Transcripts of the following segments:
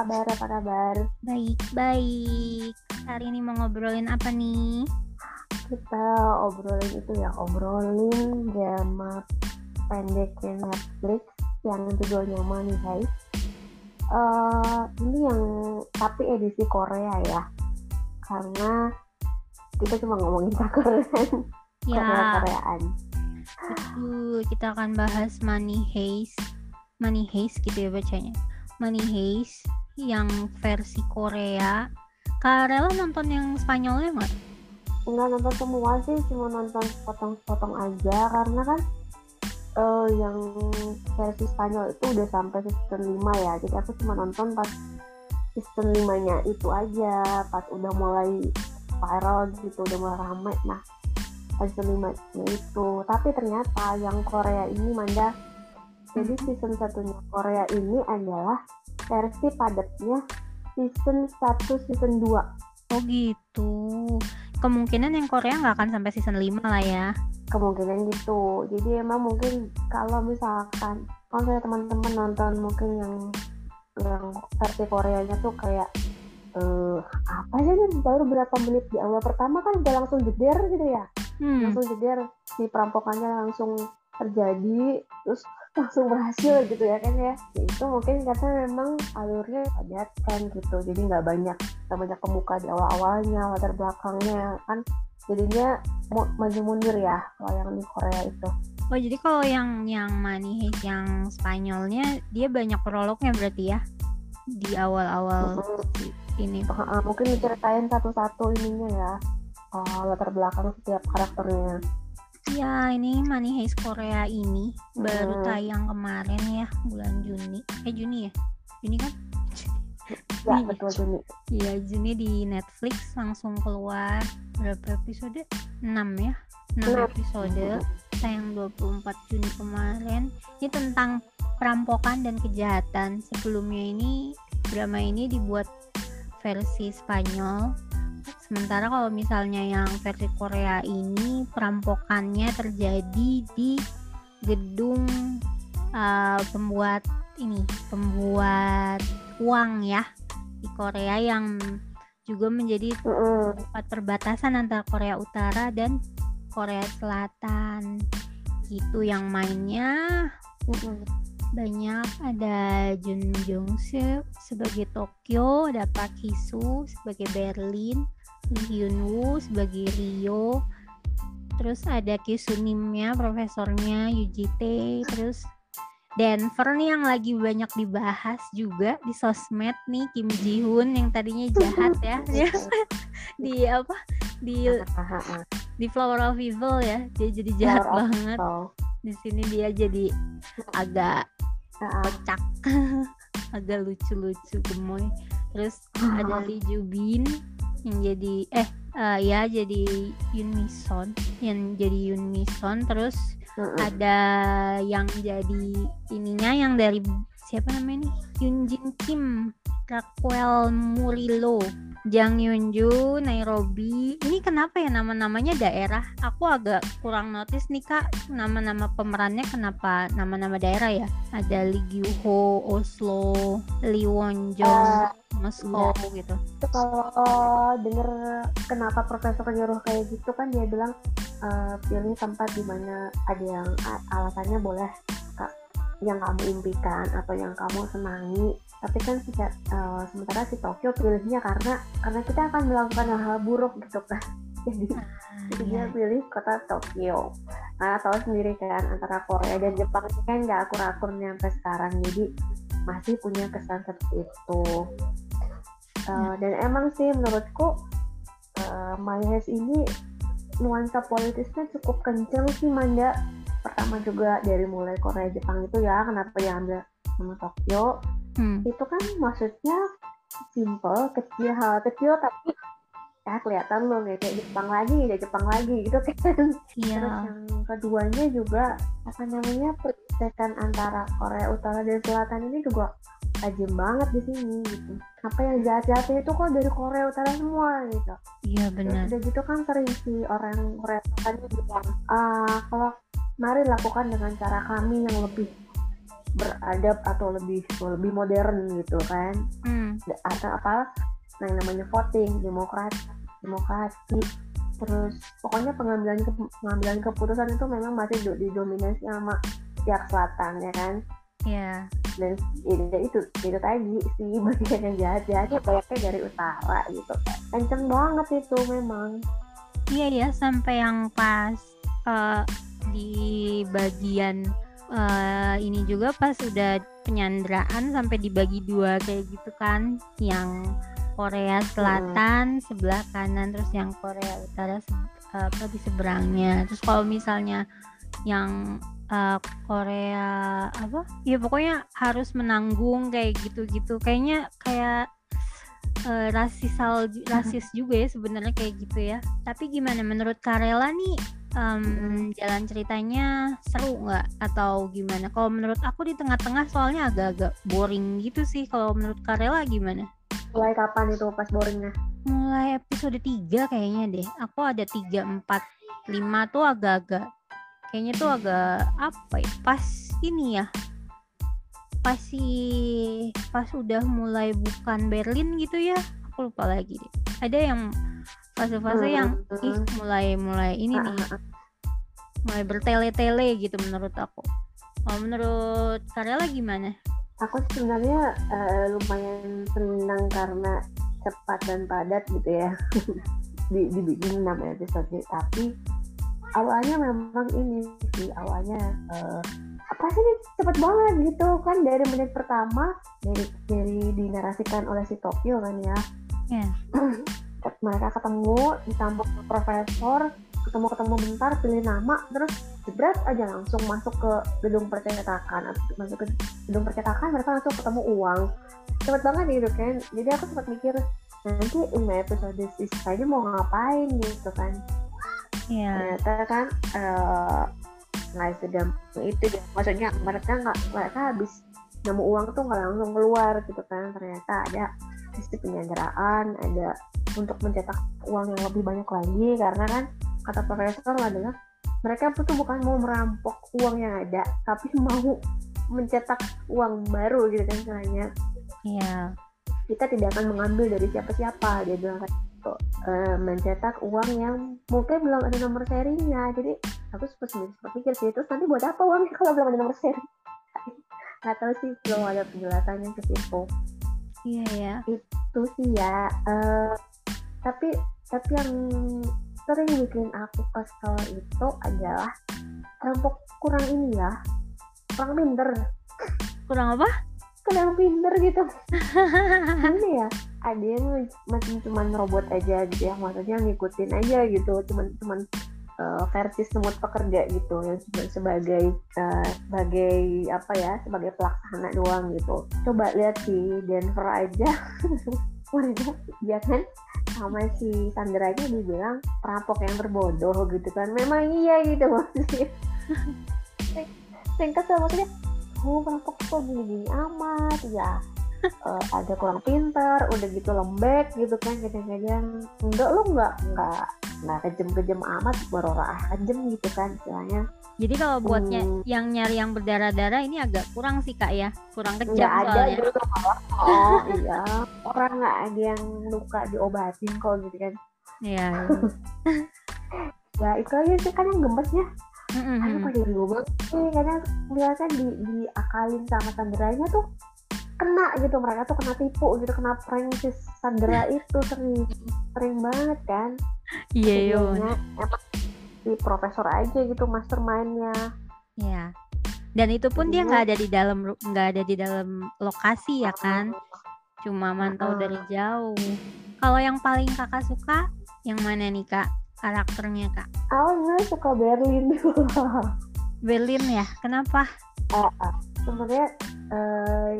kabar? Apa kabar? Baik, baik. Hari ini mau ngobrolin apa nih? Kita obrolin itu ya, obrolin drama pendeknya Netflix yang judulnya Money Heist. Uh, ini yang tapi edisi Korea ya, karena kita cuma ngomongin Korean, Ya, Korea-Koreaan. betul. Kita akan bahas Money Heist. Money Heist gitu ya bacanya. Money Heist yang versi Korea. Kak Rela nonton yang Spanyolnya nggak? nggak nonton semua sih cuma nonton potong-potong aja karena kan eh, yang versi Spanyol itu udah sampai season 5 ya jadi aku cuma nonton pas season 5 nya itu aja pas udah mulai viral gitu udah mulai rame nah pas season 5 nya itu tapi ternyata yang Korea ini Manda jadi season satunya Korea ini adalah versi padatnya season 1 season 2 Oh gitu. Kemungkinan yang Korea nggak akan sampai season 5 lah ya. kemungkinan gitu jadi emang mungkin kalau misalkan kalau saya teman-teman nonton mungkin yang yang versi Koreanya tuh kayak eh apa sih ini baru berapa menit di awal pertama kan udah langsung jeder gitu ya Hmm. langsung jeder si perampokannya langsung terjadi terus langsung berhasil gitu ya kan ya. Itu mungkin karena memang alurnya padat kan gitu. Jadi nggak banyak nggak banyak pemuka di awal-awalnya latar belakangnya kan. Jadinya maju mundur ya kalau yang di Korea itu. Oh jadi kalau yang yang Heist yang Spanyolnya dia banyak prolognya berarti ya? Di awal-awal Mm, ini. mungkin diceritain satu-satu ininya ya uh, latar belakang setiap karakternya Ya ini Money Heist Korea ini baru Hmm. tayang kemarin ya bulan Juni. Eh Juni ya? Juni kan? ya Iya. betul Juni Iya Juni di Netflix langsung keluar berapa episode? 6 ya? 6 Enam. episode tayang 24 Juni kemarin. Ini tentang perampokan dan kejahatan. Sebelumnya ini drama ini dibuat versi Spanyol. Sementara kalau misalnya yang versi Korea ini perampokannya terjadi di gedung uh, pembuat ini, pembuat uang ya di Korea yang juga menjadi tempat perbatasan antara Korea Utara dan Korea Selatan. Itu yang mainnya. Banyak ada Jun Jong sebagai Tokyo, ada Park Hee Soo sebagai Berlin, Lee Hyun Woo sebagai Rio, terus ada Kisunim-nya, profesornya Yujite, terus Denver nih yang lagi banyak dibahas juga di sosmed nih Kim Ji Hoon yang tadinya jahat ya. Dia di apa? Di di Flower of Evil ya dia jadi jahat Flower banget. Di sini dia jadi agak kocak. Agak lucu-lucu gemoy. Terus ada Lee Jubin yang jadi eh eh, ya jadi Yun Mi Son yang jadi Yun Mi Son terus Mm-mm. ada yang jadi ininya yang dari siapa namanya nih Yun Jin Kim Raquel Murillo Jang Yunju Nairobi. Ini kenapa ya nama-namanya daerah? Aku agak kurang notice nih kak nama-nama pemerannya kenapa nama-nama daerah ya? Ada Lee Gyu Ho Oslo Lee Won Jong Moskow gitu. Itu kalau denger kenapa profesor nyuruh kayak gitu kan dia bilang eh, pilih tempat di mana ada yang alasannya boleh yang kamu impikan atau yang kamu senangi. Tapi kan si, eh, sementara si Tokyo pilihnya karena karena kita akan melakukan hal-hal buruk gitu kan. Jadi jadi dia pilih kota Tokyo. Karena tahu sendiri kan antara Korea dan Jepang ini kan nggak akur-akur nih sampai sekarang. Jadi masih punya kesan seperti itu. Uh, dan emang sih menurutku uh, My Heist ini nuansa politisnya cukup kenceng sih Manda pertama juga dari mulai Korea Jepang itu ya kenapa diambil sama Tokyo Hmm. itu kan maksudnya simple kecil hal kecil tapi ya kelihatan loh kayak Jepang lagi ya Jepang lagi gitu kan Terus Iya. yang keduanya juga apa namanya percekan antara Korea Utara dan Selatan ini juga tajam banget di sini gitu. Apa yang jahat-jahatnya itu kok dari Korea Utara semua gitu. Iya Terus benar. udah gitu kan sering si orang Korea Selatan bilang, ah kalau mari lakukan dengan cara kami yang lebih beradab atau lebih lebih modern gitu kan Hmm. atau apa nah yang namanya voting demokrat demokrasi terus pokoknya pengambilan ke- pengambilan keputusan itu memang masih do- didominasi sama pihak selatan ya kan Ya. dan ya itu itu tadi si bagian yang jahat jahatnya banyaknya dari utara gitu kenceng banget itu memang Iya ya, sampai yang pas eh, di bagian eh, ini juga pas udah penyanderaan sampai dibagi dua kayak gitu kan, yang Korea Selatan sebelah kanan, terus yang Korea Utara se- apa di seberangnya. Terus kalau misalnya yang eh, Korea apa? Ya pokoknya harus menanggung kayak gitu-gitu. Kayaknya kayak eh, rasisal rasis juga ya sebenarnya kayak gitu ya. Tapi gimana menurut Karela nih em, jalan ceritanya seru nggak atau gimana? Kalau menurut aku di tengah-tengah soalnya agak-agak boring gitu sih. Kalau menurut Karela gimana? mulai kapan itu pas boringnya Mulai episode 3 kayaknya deh. Aku ada 3, 4, 5 tuh agak-agak kayaknya tuh agak apa ya? Pas ini ya. Pas si pas udah mulai bukan Berlin gitu ya. Aku lupa lagi deh. Ada yang fase-fase yang Hmm. ih mulai mulai ini Ah, nih ah, ah. mulai bertele-tele gitu menurut aku. Oh, menurut Karela gimana? aku sebenarnya eh, lumayan senang karena cepat dan padat gitu ya di dibikin 6 episode tapi awalnya memang ini sih awalnya eh, apa sih ini? Cepet banget gitu kan dari menit pertama dari dari dinarasikan oleh si Tokyo kan ya. Ya. mereka ketemu ditambah profesor ketemu ketemu bentar pilih nama terus jebret aja langsung masuk ke gedung percetakan. Masuk ke gedung percetakan mereka langsung ketemu uang. Cepet banget gitu kan. Jadi aku sempat mikir nanti lima episode sisa ini mau ngapain gitu kan. Ya. ternyata kan eh, nggak segampang itu deh maksudnya mereka nggak mereka habis nemu uang tuh nggak langsung keluar gitu kan. Ternyata ada sistem penyanderaan ada untuk mencetak uang yang lebih banyak lagi. Karena kan kata profesor adalah mereka tuh bukan mau merampok uang yang ada tapi mau mencetak uang baru gitu kan istilahnya Ya. kita tidak akan mengambil dari siapa-siapa dia bilang gitu. Eh, mencetak uang yang mungkin belum ada nomor serinya. Jadi aku sempat sempat pikir sih terus nanti buat apa uangnya kalau belum ada nomor seri? Nggak tahu sih belum ada penjelasannya ke situ. Iya ya. itu sih ya Eh, tapi tapi yang sering bikin aku kesel itu adalah rampok kurang ini ya kurang pinter Kurang apa? kurang pinter gitu. Ini ya ada yang macam cuman robot aja gitu ya maksudnya ngikutin aja gitu cuman cuman eh, versi semut pekerja gitu yang cuma sebagai eh, sebagai apa ya sebagai pelaksana doang gitu. Coba lihat si Denver aja. Mereka dia kan? Sama si Sandra aja dibilang perampok yang berbodoh gitu kan. Memang iya gitu maksudnya. Singkat sama maksudnya oh perampok kok gini-gini amat ya Eh, ada kurang pintar udah gitu lembek gitu kan kadang-kadang. Enggak lu enggak enggak enggak kejem-kejem amat berorah kejem gitu kan istilahnya. Jadi kalau buatnya Hmm. yang nyari yang berdarah-darah ini agak kurang sih kak ya, kurang kejam nggak ada soalnya. gitu oh iya. Orang nggak ada yang luka diobatin kok gitu kan. Iya. ya itu aja sih kan yang gemesnya Mm-mm. Aku pada bingung banget sih. Kadang biasa di diakalin sama Sandranya tuh kena gitu mereka tuh kena tipu gitu kena prank si Sandra itu sering sering banget kan Iya. Sebenarnya emang si profesor aja gitu mastermindnya Iya. Dan itu pun dia Iya. nggak ada di dalam nggak ada di dalam lokasi ya kan, cuma mantau Mm-mm. dari jauh. Kalau yang paling kakak suka yang mana nih kak karakternya kak? aku sebenarnya suka Berlin Berlin ya, kenapa? Ah, ah. sebenarnya eh,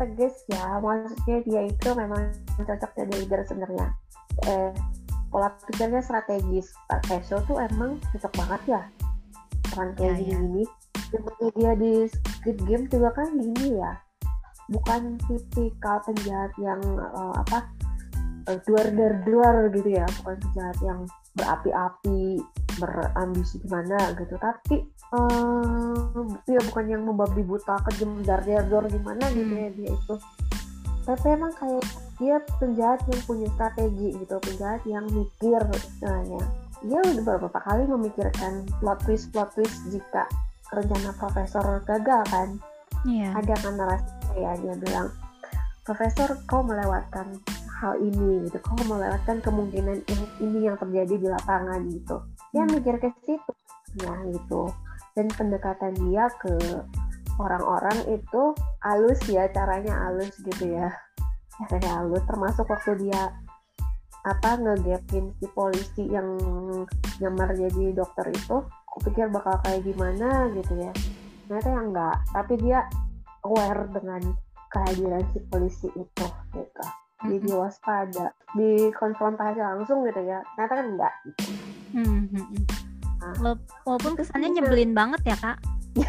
tegas ya. Maksudnya dia itu memang cocok jadi leader sebenarnya. Eh pola pikirnya strategis. Pak Keso tuh emang cocok banget ya. Orang kayak Ya, ya. gini-gini. Seperti dia di Squid Game juga kan gini ya. Bukan tipikal penjahat yang eh, apa eh, duar-duar gitu ya. Bukan penjahat yang berapi-api berambisi gimana gitu tapi um, ya bukan yang membabi buta kejem dar dor gimana gitu Hmm. ya dia itu tapi emang kayak dia penjahat yang punya strategi gitu penjahat yang mikir istilahnya dia udah beberapa kali memikirkan plot twist plot twist jika rencana profesor gagal kan Iya. ada kan narasi ya dia bilang profesor kau melewatkan hal ini gitu. Kau melewatkan kemungkinan yang ini yang terjadi di lapangan gitu. Dia Hmm. mikir ke situ ya gitu. Dan pendekatan dia ke orang-orang itu halus ya caranya halus gitu ya. Caranya halus termasuk waktu dia apa ngegapin si polisi yang nyamar jadi dokter itu aku pikir bakal kayak gimana gitu ya. Ternyata yang enggak tapi dia aware dengan kehadiran si polisi itu gitu jadi waspada dikonfrontasi langsung gitu ya ternyata kan enggak gitu. Hmm. Ah. Wala- Walaupun kesannya nyebelin banget ya kak.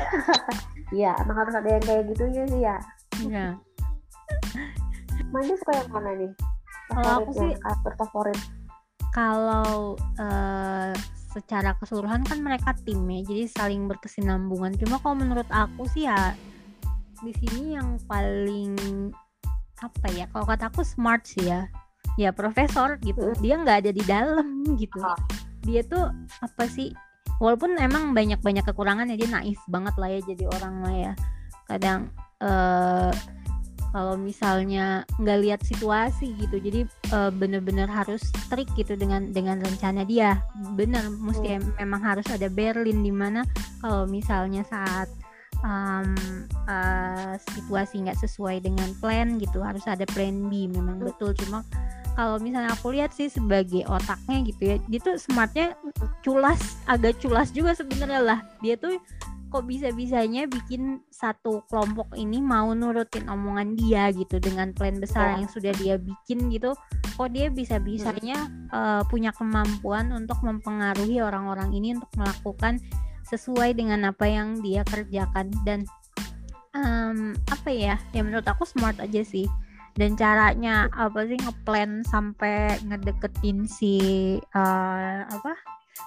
iya emang harus ada yang kayak gitunya sih ya Iya. Mandi suka yang mana nih Kalau aku sih- karakter favorit Kalau eh, secara keseluruhan kan mereka tim ya, jadi saling berkesinambungan. Cuma kalau menurut aku sih ya di sini yang paling apa ya? Kalau kata aku smart sih ya. Ya profesor gitu. Mm. Dia nggak ada di dalam gitu. Ah. Dia tuh apa sih? Walaupun emang banyak-banyak kekurangannya dia naif banget lah ya jadi orang lah ya. Kadang eh kalau misalnya nggak lihat situasi gitu jadi eh, bener-bener harus strict gitu dengan dengan rencana dia bener mesti em- memang harus ada Berlin di mana kalau misalnya saat um, eh, situasi nggak sesuai dengan plan gitu harus ada plan B memang betul. Cuma kalau misalnya aku lihat sih sebagai otaknya gitu ya dia tuh smartnya culas agak culas juga sebenarnya lah. Dia tuh kok bisa-bisanya bikin satu kelompok ini mau nurutin omongan dia gitu dengan plan besar Ya. yang sudah dia bikin gitu. Kok dia bisa-bisanya eh, punya kemampuan untuk mempengaruhi orang-orang ini untuk melakukan sesuai dengan apa yang dia kerjakan. Dan em, apa ya ya menurut aku smart aja sih. Dan caranya apa sih ngeplan sampai ngedeketin si eh, apa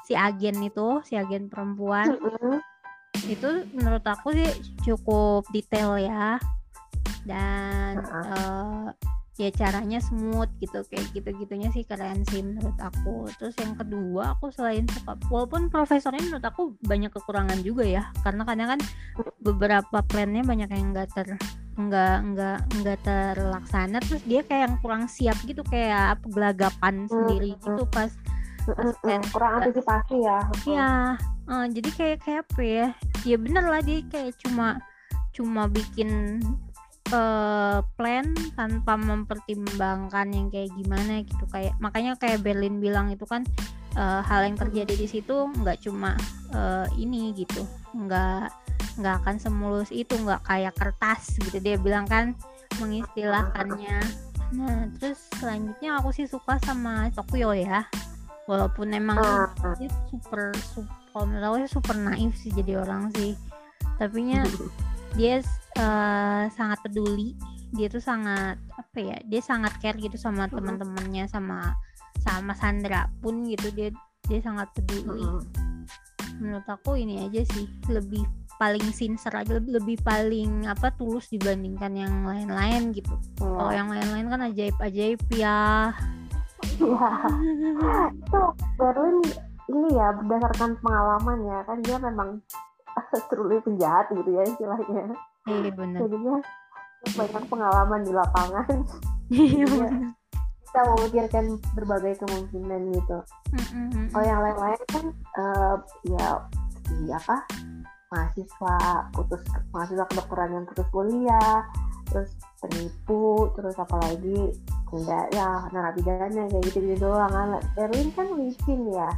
si agen itu si agen perempuan. Mm-mm. itu menurut aku sih cukup detail ya. Dan eh, ya caranya smooth gitu kayak gitu gitunya sih keren sih menurut aku terus yang kedua aku selain suka walaupun profesornya menurut aku banyak kekurangan juga ya karena kadang kan beberapa plannya banyak yang enggak ter nggak nggak nggak terlaksana terus dia kayak yang kurang siap gitu kayak gelagapan sendiri gitu pas Mm-mm. plan kurang antisipasi ya Iya, eh, jadi kayak kayak apa ya? Ya bener lah dia kayak cuma cuma bikin eh, plan tanpa mempertimbangkan yang kayak gimana gitu. Kayak makanya kayak Berlin bilang itu kan eh, hal yang terjadi di situ nggak cuma eh, ini gitu, nggak nggak akan semulus itu nggak kayak kertas gitu. Dia bilang kan mengistilahkannya. Nah terus selanjutnya aku sih suka sama Tokyo ya, walaupun emang dia super super kalau menurut super naif sih jadi orang sih. Tapi nya dia eh, sangat peduli dia tuh sangat apa ya dia sangat care gitu sama Mhm. teman-temannya sama sama Sandra pun gitu dia dia sangat peduli Mm-mm. menurut aku ini aja sih lebih paling sincere aja lebih, lebih paling apa tulus dibandingkan yang lain-lain gitu kalau Iya. yang lain-lain kan ajaib-ajaib ya Iya. itu Berlin ini ya berdasarkan pengalaman ya kan dia memang truly penjahat gitu ya istilahnya. Iya bener. Jadinya banyak pengalaman di lapangan. Iya Iya. kita memikirkan berbagai kemungkinan gitu. Mm-mm. kalau yang lain-lain kan eh, ya di apa mahasiswa putus mahasiswa kedokteran yang putus kuliah terus penipu terus apalagi enggak ya narapidana kayak gitu gitu doang. Kan Berlin kan licin ya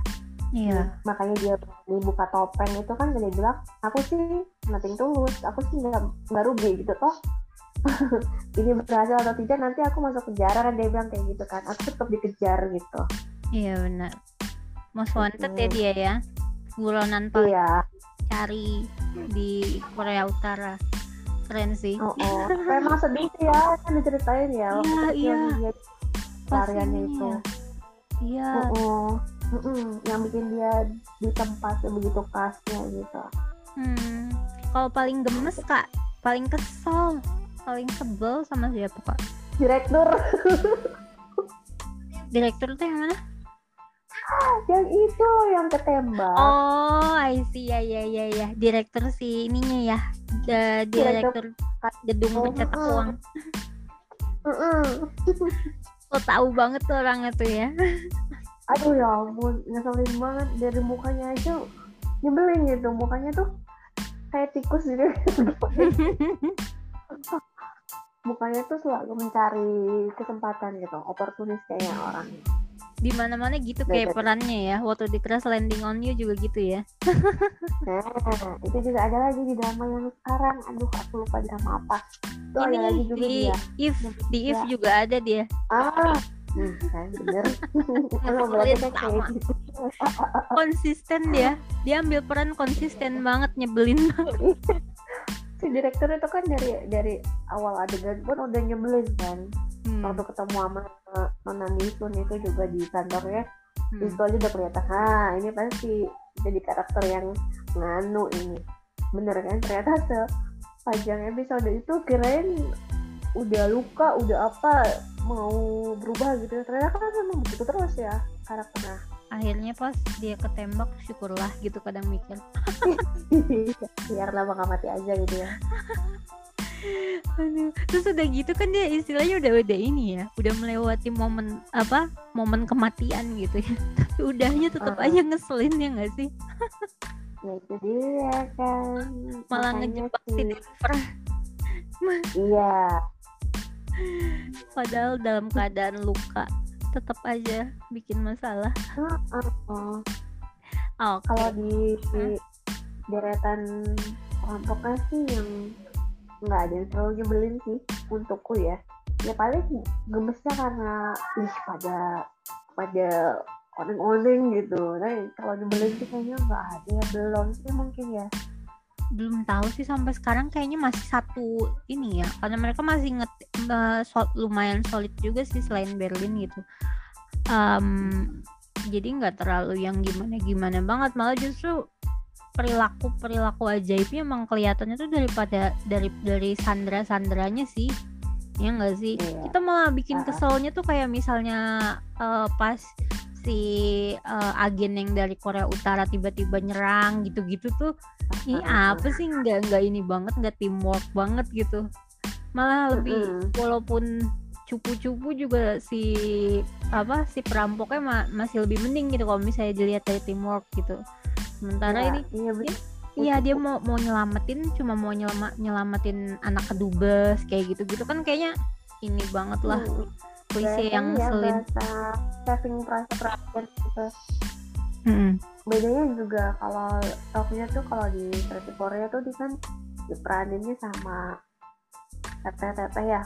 iya makanya dia dibuka topeng itu kan dia bilang aku sih nothing tulus aku sih nggak nggak rugi gitu toh ini berhasil atau tidak nanti aku masuk penjara kan dia bilang kayak gitu kan aku tetap dikejar gitu Iya benar. Most wanted ya Mm. dia ya. Buronan paling iya cari di Korea Utara. Keren sih. oh, oh. memang sedih sih ya kan diceritain ya Iya, iya. itu. Iya. Oh, oh. Mm-mm. yang bikin dia di tempat begitu kasnya gitu Hmm, kalau paling gemes kak, paling kesel, paling sebel sama siapa kak? direktur Direktur tuh yang mana? yang itu loh yang ketembak Oh, I see ya ya ya ya. Direktur si ininya ya. The, direktur gedung Oh, pencetak mm-mm. uang. Mm-mm. Lo tahu banget tuh orangnya tuh ya. aduh ya ampun ngeselin banget dari mukanya aja nyebelin gitu mukanya tuh kayak tikus gitu mukanya tuh selalu mencari kesempatan gitu oportunis kayaknya orang Di mana-mana gitu kayak perannya ya. Waktu di Crash Landing on You juga gitu ya. nah itu juga ada lagi di drama yang sekarang aduh aku lupa drama apa itu ada Ini lagi juga di dia If di If Ya. juga ada dia. ah hmm, kan bener. Emang berarti kan kayak gitu. Konsisten dia. Dia ambil peran konsisten banget nyebelin banget. si direktur itu kan dari dari awal adegan pun udah nyebelin kan. Hmm, waktu ketemu sama uh, Nona Misun itu juga di kantornya hmm. itu aja udah kelihatan ah ini pasti jadi karakter yang nganu ini. Bener kan? Ternyata sepanjang episode itu kirain udah luka udah apa mau berubah gitu ternyata kan memang begitu terus ya karakternya Akhirnya pas dia ketembak syukurlah gitu kadang mikir. biar lama nggak mati aja gitu ya Aduh. Terus udah gitu kan dia istilahnya udah udah ini ya, udah melewati momen apa momen kematian gitu ya. Tapi udahnya tetap Uh-uh. aja ngeselin ya nggak sih? ya itu dia kan Malah ngejebak si Denver. iya Padahal dalam keadaan luka tetap aja bikin masalah. Heeh. Oke. kalau di, di deretan perampoknya sih yang nggak ada yang terlalu nyebelin sih untukku ya ya paling gemesnya karena ih pada pada oneng-oneng gitu nah kalau nyebelin sih kayaknya nggak ada ya belum sih mungkin ya belum tahu sih sampai sekarang kayaknya masih satu ini ya karena mereka masih nget eh, sol- lumayan solid juga sih selain Berlin gitu. Em, jadi nggak terlalu yang gimana gimana banget malah justru perilaku perilaku ajaibnya emang kelihatannya tuh daripada dari dari Sandra Sandranya sih ya nggak sih? Iya. kita malah bikin keselnya tuh kayak misalnya eh, pas si eh, agen yang dari Korea Utara tiba-tiba nyerang gitu-gitu tuh ini apa sih? Nggak nggak ini banget nggak teamwork banget gitu. Malah lebih Mm-mm. walaupun cupu-cupu juga si apa si perampoknya ma- masih lebih mending gitu kalau misalnya dilihat dari teamwork gitu. Sementara Iya, ini iya bener. iya dia mau mau nyelamatin cuma mau nyelama, nyelamatin anak kedubes kayak gitu gitu kan kayaknya ini banget lah. Hmm, puisi yang ya, bahasa saving perasaan perhatian gitu. Mm-mm. bedanya juga kalau Sofia tuh kalau di versi Korea tuh dia kan diperaninnya sama teteh teteh ya.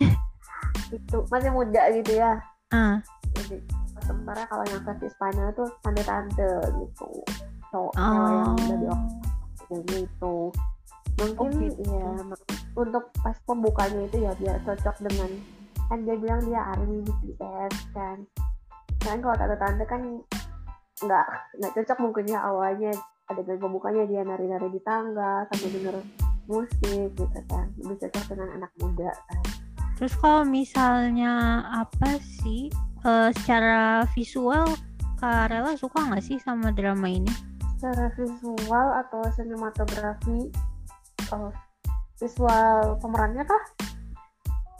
Itu masih muda gitu ya. Ah. Jadi sementara kalau yang versi Spanyol tuh tante tante gitu cowok oh. yang udah di gitu. Mungkin Oh, gitu. ya untuk pas pembukanya itu ya biar cocok dengan kan dia bilang dia army BTS kan. Kan kalau tante-tante kan nggak nggak cocok mungkin ya awalnya. Ada pembukanya dia nari-nari di tangga sambil denger musik gitu kan. Lebih cocok dengan anak muda kan. Terus kalau misalnya apa sih eh, secara visual Kak Rela suka nggak sih sama drama ini? secara visual atau sinematografi kalau visual pemerannya kah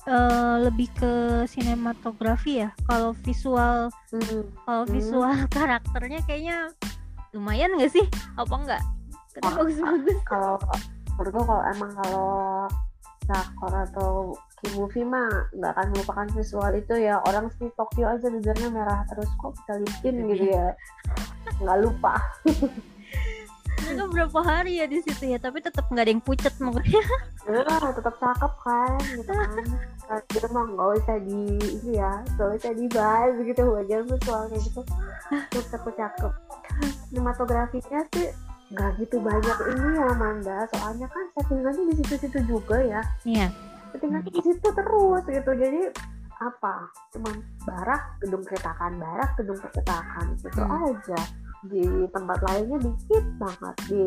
Eh, lebih ke sinematografi ya. Kalau visual hmm. kalau Hmm. visual karakternya kayaknya lumayan nggak sih? Apa enggak? Kan Oh. bagus-bagus. kalau menurutku kalau emang kalau Sakor atau Kim Movie mah nggak akan melupakan visual itu ya orang sih Tokyo aja bibirnya merah terus kok bisa licin gitu ya nggak lupa Mereka berapa hari ya di situ ya, tapi tetap nggak ada yang pucat mukanya. ya tetap cakep kan gitu kan. Itu mah nggak usah di ini ya nggak usah dibahas gitu wajar kayak gitu. Terus aku cakep sinematografinya sih nggak gitu banyak ini ya Amanda. Soalnya kan settingannya di situ-situ juga ya. Iya. settingannya di situ terus gitu. Jadi apa? Cuman barak gedung keretakan barak gedung keretakan gitu Hmm. aja di tempat lainnya dikit banget. Di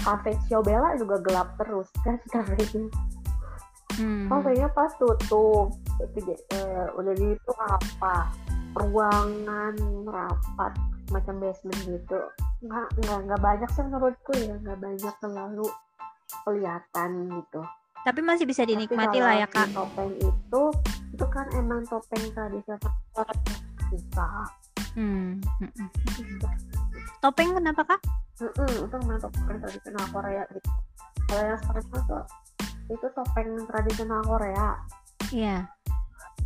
cafe Ciobela juga gelap terus kan kafenya Hmm. kafenya pas tutup itu uh, udah gitu apa ruangan rapat macam basement gitu. Nggak nggak nggak banyak sih menurutku ya nggak banyak terlalu kelihatan gitu. Tapi masih bisa dinikmati lah ya kak. topeng itu itu kan emang topeng tradisional. Susah Hmm. mm, mm. Topeng kenapa kak? Mm-mm, itu memang topeng tradisional Korea gitu kalau yang sekarang tuh itu topeng tradisional Korea Iya.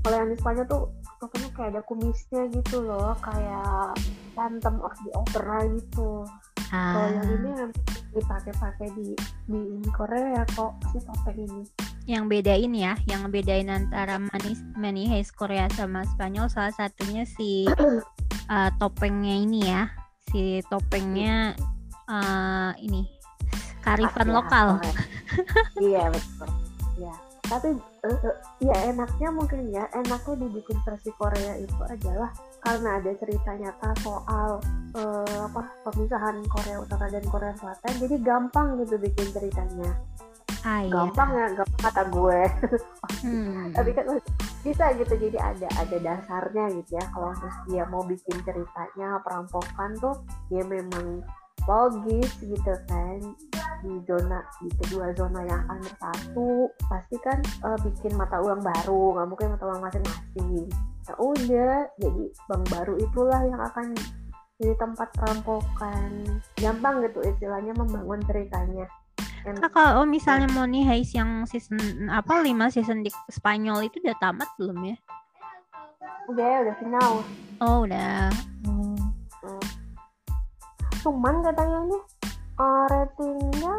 kalau yang di Spanyol tuh topengnya kayak ada kumisnya gitu loh kayak Phantom of the Opera gitu kalau Ah, yang ini yang dipakai-pakai di di Korea kok si topeng ini yang bedain ya, yang bedain antara manis Heist Korea sama Spanyol salah satunya si uh, topengnya ini ya, si topengnya uh, ini karifan Khas ya, lokal. Korea. iya betul ya tapi eh, ya enaknya mungkin ya enaknya dibikin versi Korea itu adalah karena ada cerita nyata soal eh, apa pemisahan Korea Utara dan Korea Selatan jadi gampang gitu bikin ceritanya Ah iya. gampang ya gampang kata gue. Hmm. tapi kan bisa gitu jadi ada ada dasarnya gitu ya. Kalau terus dia mau bikin ceritanya perampokan tuh ya memang logis gitu kan. Di zona di kedua zona yang akan bersatu pasti kan eh, bikin mata uang baru. Nggak mungkin mata uang masing-masing. Ya udah jadi bank baru itulah yang akan jadi tempat perampokan. Gampang gitu istilahnya membangun ceritanya Kak, kalau misalnya Money Heist yang season apa 5 season di Spanyol itu udah tamat belum ya? udah udah final Oh udah. Oh. cuman katanya nih eh, ratingnya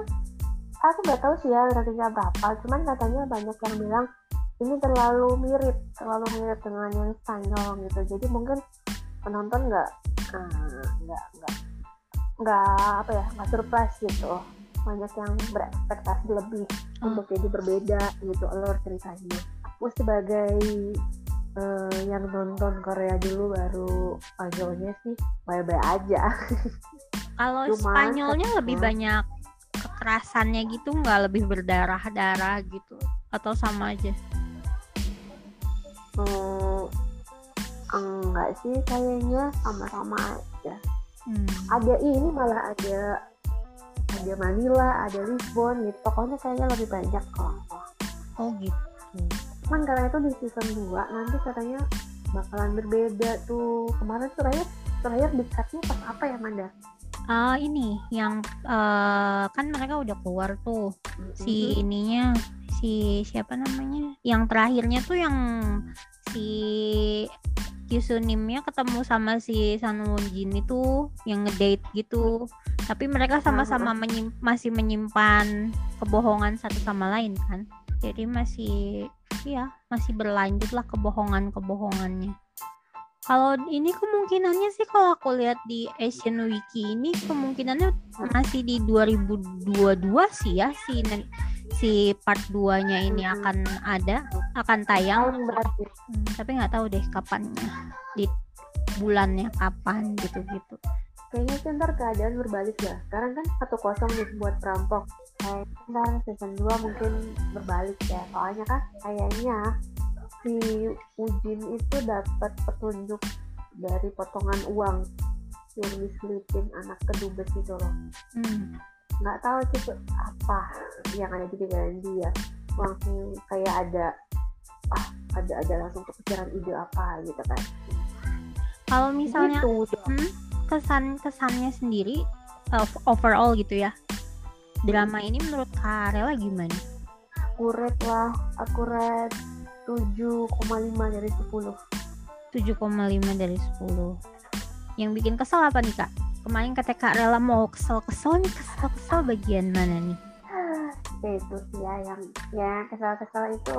aku nggak tahu sih ya ratingnya berapa cuman katanya banyak yang bilang ini terlalu mirip terlalu mirip dengan yang Spanyol gitu jadi mungkin penonton nggak eh, nggak nggak nggak apa ya nggak surprise gitu banyak yang berekspektasi lebih Hmm. untuk jadi berbeda gitu alur ceritanya aku sebagai eh, yang nonton Korea dulu baru Spanyolnya sih bye-bye aja Kalau Spanyolnya lebih banyak kekerasannya gitu nggak lebih berdarah-darah gitu atau sama aja? Hmm, enggak sih kayaknya sama-sama aja. Hmm. Ada ini malah ada ada Manila, ada Lisbon gitu. Pokoknya kayaknya lebih banyak kok. Oh gitu. Cuman karena itu di season 2 nanti katanya bakalan berbeda tuh. Kemarin terakhir terakhir dikatnya pas apa ya Manda? Ah ini yang eh, kan mereka udah keluar tuh si ininya si siapa namanya? Yang terakhirnya tuh yang si Kyusunimnya ketemu sama si San Won Jin itu yang ngedate gitu. Tapi mereka sama-sama menyim- masih menyimpan kebohongan satu sama lain kan. Jadi masih ya masih berlanjut lah kebohongan-kebohongannya. Kalau ini kemungkinannya sih kalau aku lihat di Asian Wiki ini kemungkinannya masih di 2022 sih ya si si part 2-nya ini akan ada, akan tayang. Hmm, tapi nggak tahu deh kapannya. Di bulannya kapan gitu-gitu. Kayaknya sih ntar keadaan berbalik ya. Sekarang kan satu kosong nih buat perampok. Kayak ntar season 2 mungkin berbalik ya. Soalnya kan kayaknya si Ujin itu dapat petunjuk dari potongan uang yang diselipin anak kedubes itu loh. Hmm. Nggak tahu itu apa yang ada di pikiran dia. Langsung kayak ada ah ada ada langsung kepikiran ide apa gitu kan. Kalau misalnya Gitu. hmm, kesan kesannya sendiri of- overall gitu ya. Drama ini menurut Kak Rela gimana? akurat lah akurat 7,5 dari 10 7,5 dari 10 yang bikin kesel apa nih kak? Kemarin kata kak Rela mau kesel-kesel nih kesel-kesel bagian mana nih? ya itu sih ya yang ya kesal-kesal itu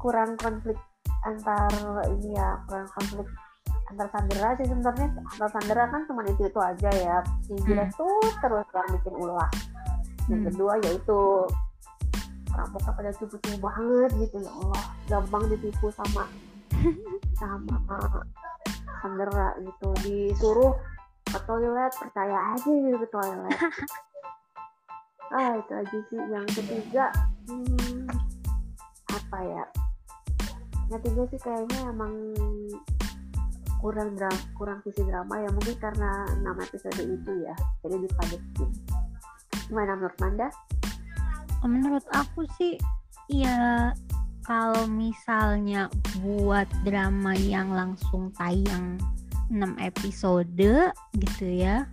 kurang konflik antar ini ya kurang konflik antar Sandera sih sebenarnya. Antar Sandera kan cuma itu itu aja ya. Si Gila tuh terus yang bikin ulah. Yang Hmm. kedua yaitu perampoknya pada cupu-cupu banget gitu ya Allah. Gampang ditipu sama sama Sandera gitu. Disuruh ke toilet percaya aja gitu ke toilet. Ah itu aja sih. Yang ketiga hmm, apa ya? Yang ketiga sih kayaknya emang kurang drama kurang sisi drama ya. Mungkin karena enam episode itu ya. Jadi dipadetin. Gimana menurut Manda? menurut aku sih ya kalau misalnya buat drama yang langsung tayang 6 episode gitu ya.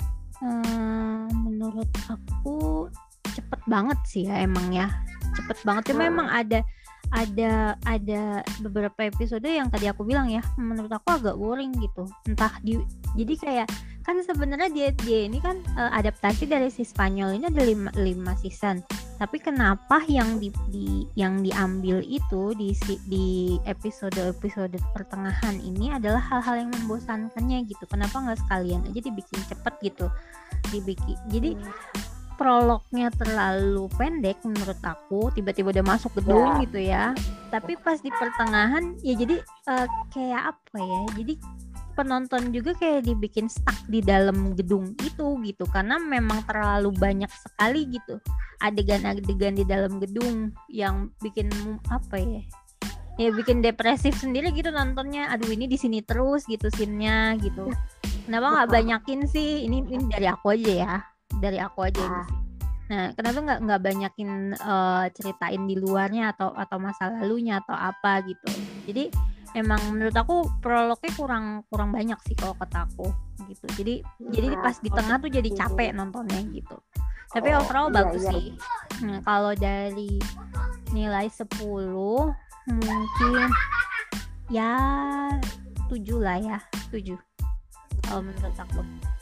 Hmm, menurut aku cepet banget sih ya emang ya. Cepet banget. Cuma Hmm. emang ada ada ada beberapa episode yang tadi aku bilang ya menurut aku agak boring gitu. Entah di jadi kayak kan sebenarnya dia dia ini kan eh, adaptasi dari si Spanyol ini ada lima, lima season. Tapi kenapa yang di, di yang diambil itu di di episode episode pertengahan ini adalah hal-hal yang membosankannya gitu. Kenapa nggak sekalian aja dibikin cepet gitu? Dibikin jadi prolognya terlalu pendek menurut aku. Tiba-tiba udah masuk gedung Ya. gitu ya. Tapi pas di pertengahan ya jadi eh, kayak apa ya? Jadi penonton juga kayak dibikin stuck di dalam gedung itu gitu karena memang terlalu banyak sekali gitu adegan-adegan di dalam gedung yang bikin apa ya ya bikin depresif sendiri gitu nontonnya. Aduh ini di sini terus gitu scene-nya gitu. Kenapa nggak banyakin sih? Ini ini dari aku aja ya dari aku aja ini Ah. nah kenapa nggak nggak banyakin eh, ceritain di luarnya atau atau masa lalunya atau apa gitu. Jadi emang menurut aku prolognya kurang kurang banyak sih kalau kata aku gitu. Jadi jadi Nah, pas di tengah tuh jadi gitu. capek nontonnya gitu. Tapi Oh, overall iya, bagus iya. sih. Nah, kalau dari nilai 10 mungkin ya 7 lah ya 7 kalau menurut aku.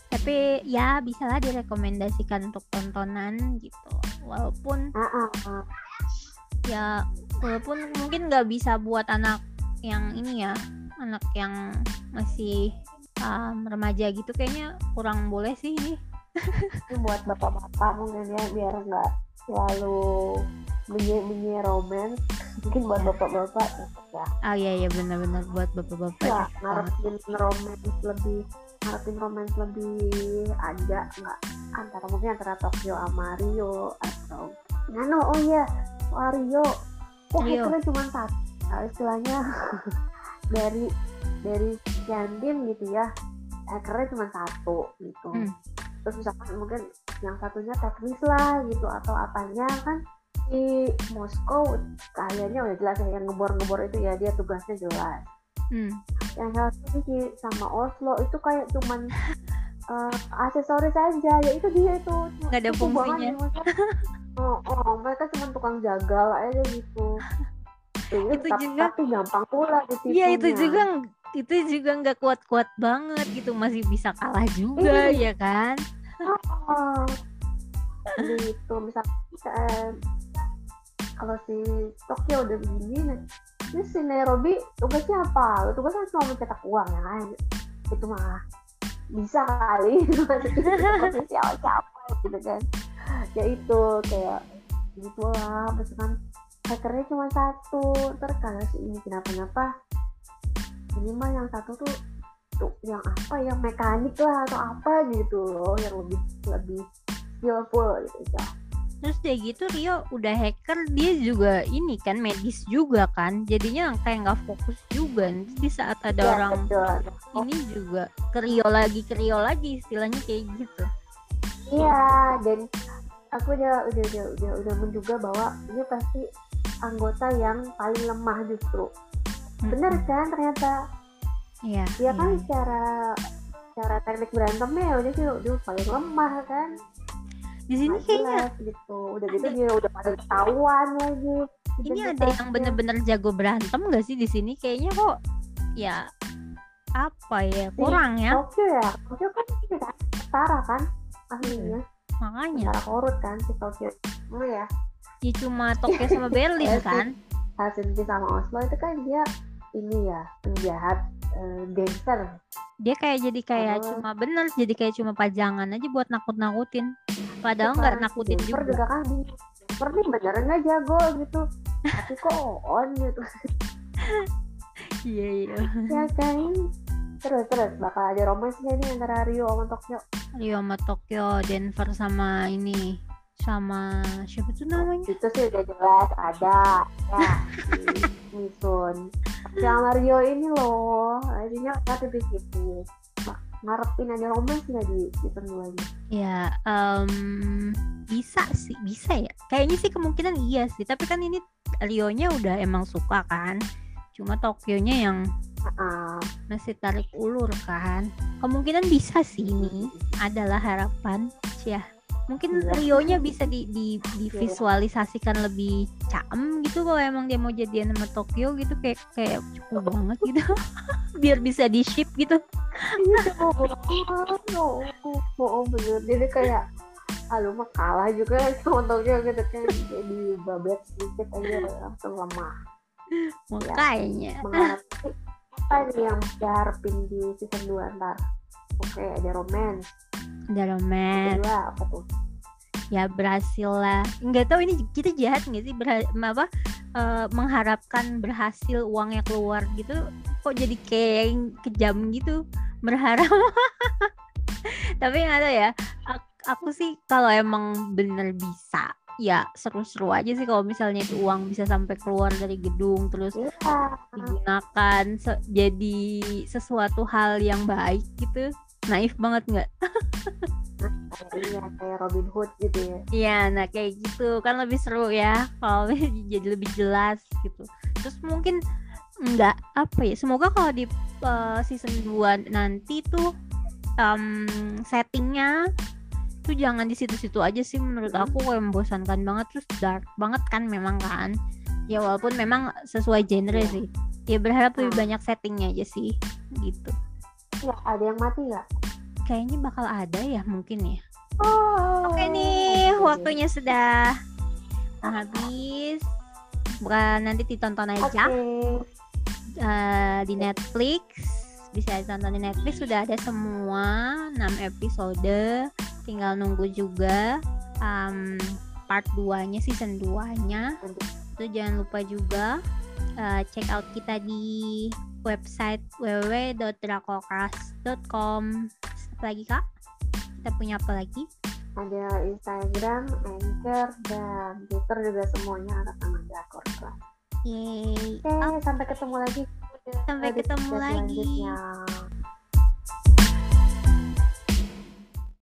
Tapi ya bisa lah direkomendasikan untuk tontonan gitu. Walaupun ya walaupun mungkin nggak bisa buat anak yang ini ya anak yang masih um, remaja gitu kayaknya kurang boleh sih ini. Buat bapak-bapak mungkin ya biar nggak selalu menye-menye romance. Mungkin buat bapak-bapak ya. Oh iya iya benar-benar buat bapak-bapak ya ngarepin romance lebih ngarepin romance lebih ada nggak? Antara mungkin antara Tokyo sama Rio atau Nano oh iya Wah, Rio kok Rio. hackernya cuma satu Nah, istilahnya dari dari sekian tim gitu ya hackernya cuma satu gitu Hmm. terus misalkan mungkin yang satunya teknis lah gitu atau apanya kan di Moskow kayaknya udah jelas ya yang ngebor-ngebor itu ya dia tugasnya jelas Hmm. yang satu sih sama Oslo itu kayak cuman eh, aksesoris aja ya itu dia itu Nggak ada fungsinya. mereka. oh, oh mereka cuma tukang jagal aja gitu Itu, Itu juga- tapi gampang pula Iya itu juga itu juga nggak kuat-kuat banget gitu masih bisa kalah juga ya kan? Oh, gitu misalnya eh, kalau si Tokyo udah begini ini si Nairobi tugasnya apa? Tugasnya cuma mencetak uang ya kan itu mah bisa kali. Maksudnya siapa siapa gitu kan. Ya itu kayak gitu lah misalkan hackernya cuma satu. Ntar kalau si ini kenapa-napa. Ini mah yang satu tuh tuh yang apa? Yang mekanik lah atau apa gitu loh. Yang lebih lebih skillful gitu ya terus dia gitu Rio udah hacker dia juga ini kan medis juga kan. Jadinya kayak nggak fokus juga Nanti di saat ada Ya, orang betul. ini juga ke Rio lagi ke Rio lagi istilahnya kayak gitu. Iya, dan aku udah udah udah udah, udah menduga bahwa ini pasti anggota yang paling lemah justru. Bener Mm-mm. kan ternyata iya dia kan iya. secara secara teknik berantemnya ya udah sih udah paling lemah kan. di sini kayaknya jelas gitu. Udah gitu dia udah pada ketahuan lagi. ini ada yang bener-bener jago berantem gak sih di sini kayaknya kok ya apa ya kurang ya Tokyo ya, Tokyo kan ini kan setara kan ahlinya, makanya setara korut kan si Tokyo. Oh ya, ya cuma Tokyo sama Berlin Eh, kan? Helsinki sama Oslo itu kan dia ini ya penjahat eh, gangster. Dia kayak jadi kayak Oh. cuma bener jadi kayak cuma pajangan aja buat nakut-nakutin. Padahal Itu nggak nakutin Jennifer juga. kan nih beneran nggak jago gitu. Tapi kok on gitu. Iya iya. Ya kan? Terus terus bakal ada romance nggak nih antara Rio sama Tokyo. Rio sama Tokyo Denver sama ini sama siapa tuh namanya? Itu sih udah jelas ada. Ya. Misun sama Rio ini loh akhirnya nggak tipis-tipis ngarepin ada romance nggak di season 2 nya ya em, bisa sih bisa ya. Kayaknya sih kemungkinan iya sih tapi kan ini Rio-nya udah emang suka kan? Cuma Tokyo-nya yang Ah, masih tarik ulur kan? Kemungkinan bisa sih ini adalah harapan ya mungkin Iya. Rio-nya bisa di, di divisualisasikan lebih caem gitu kalau emang dia mau jadian sama Tokyo gitu kayak kayak cukup banget gitu. Biar bisa di ship gitu. Iya oh, oh, oh, oh, bener jadi kayak ah lu mah kalah juga sama Tokyo gitu. Kan jadi babet sedikit aja langsung lemah. Makanya. Mengharapkan apa nih yang diharapin di season 2 ntar? Oke ada romance ada romance kedua apa tuh? Ya berhasil lah nggak tahu ini kita jahat nggak sih? Berha- apa eh, mengharapkan berhasil uangnya keluar gitu kok jadi kayak kejam gitu? Berharap. Tapi nggak tahu ya. Ak- aku sih kalau emang bener bisa ya seru-seru aja sih kalau misalnya itu uang bisa sampai keluar dari gedung terus iya. digunakan se- jadi sesuatu hal yang baik gitu naif banget nggak kayak iya kayak Robin Hood gitu ya Iya, nah kayak gitu kan lebih seru ya kalau jadi lebih jelas gitu. Terus mungkin enggak apa ya? Semoga kalau di uh, season 2 nanti tuh um, settingnya tuh jangan di situ-situ aja sih menurut aku kayak membosankan banget terus dark banget kan memang kan. Ya walaupun memang sesuai genre Iya. sih. Ya berharap lebih Hmm. banyak settingnya aja sih gitu. Ya ada yang mati nggak Kayaknya bakal ada ya mungkin ya. oh Oke nih, waktunya sudah habis. Bukan nanti ditonton aja eh, di Netflix. Bisa ditonton di Netflix sudah ada semua 6 episode. Tinggal nunggu juga um, part 2-nya season 2-nya. Itu jangan lupa juga eh, check out kita di website www.drakokras.com. Apa lagi Kak? Kita punya apa lagi? ada Instagram, Anchor, dan Twitter juga semuanya atas nama Drakor Class. Yeay. Oke, sampai ketemu lagi. Sampai ketemu lagi. selanjutnya.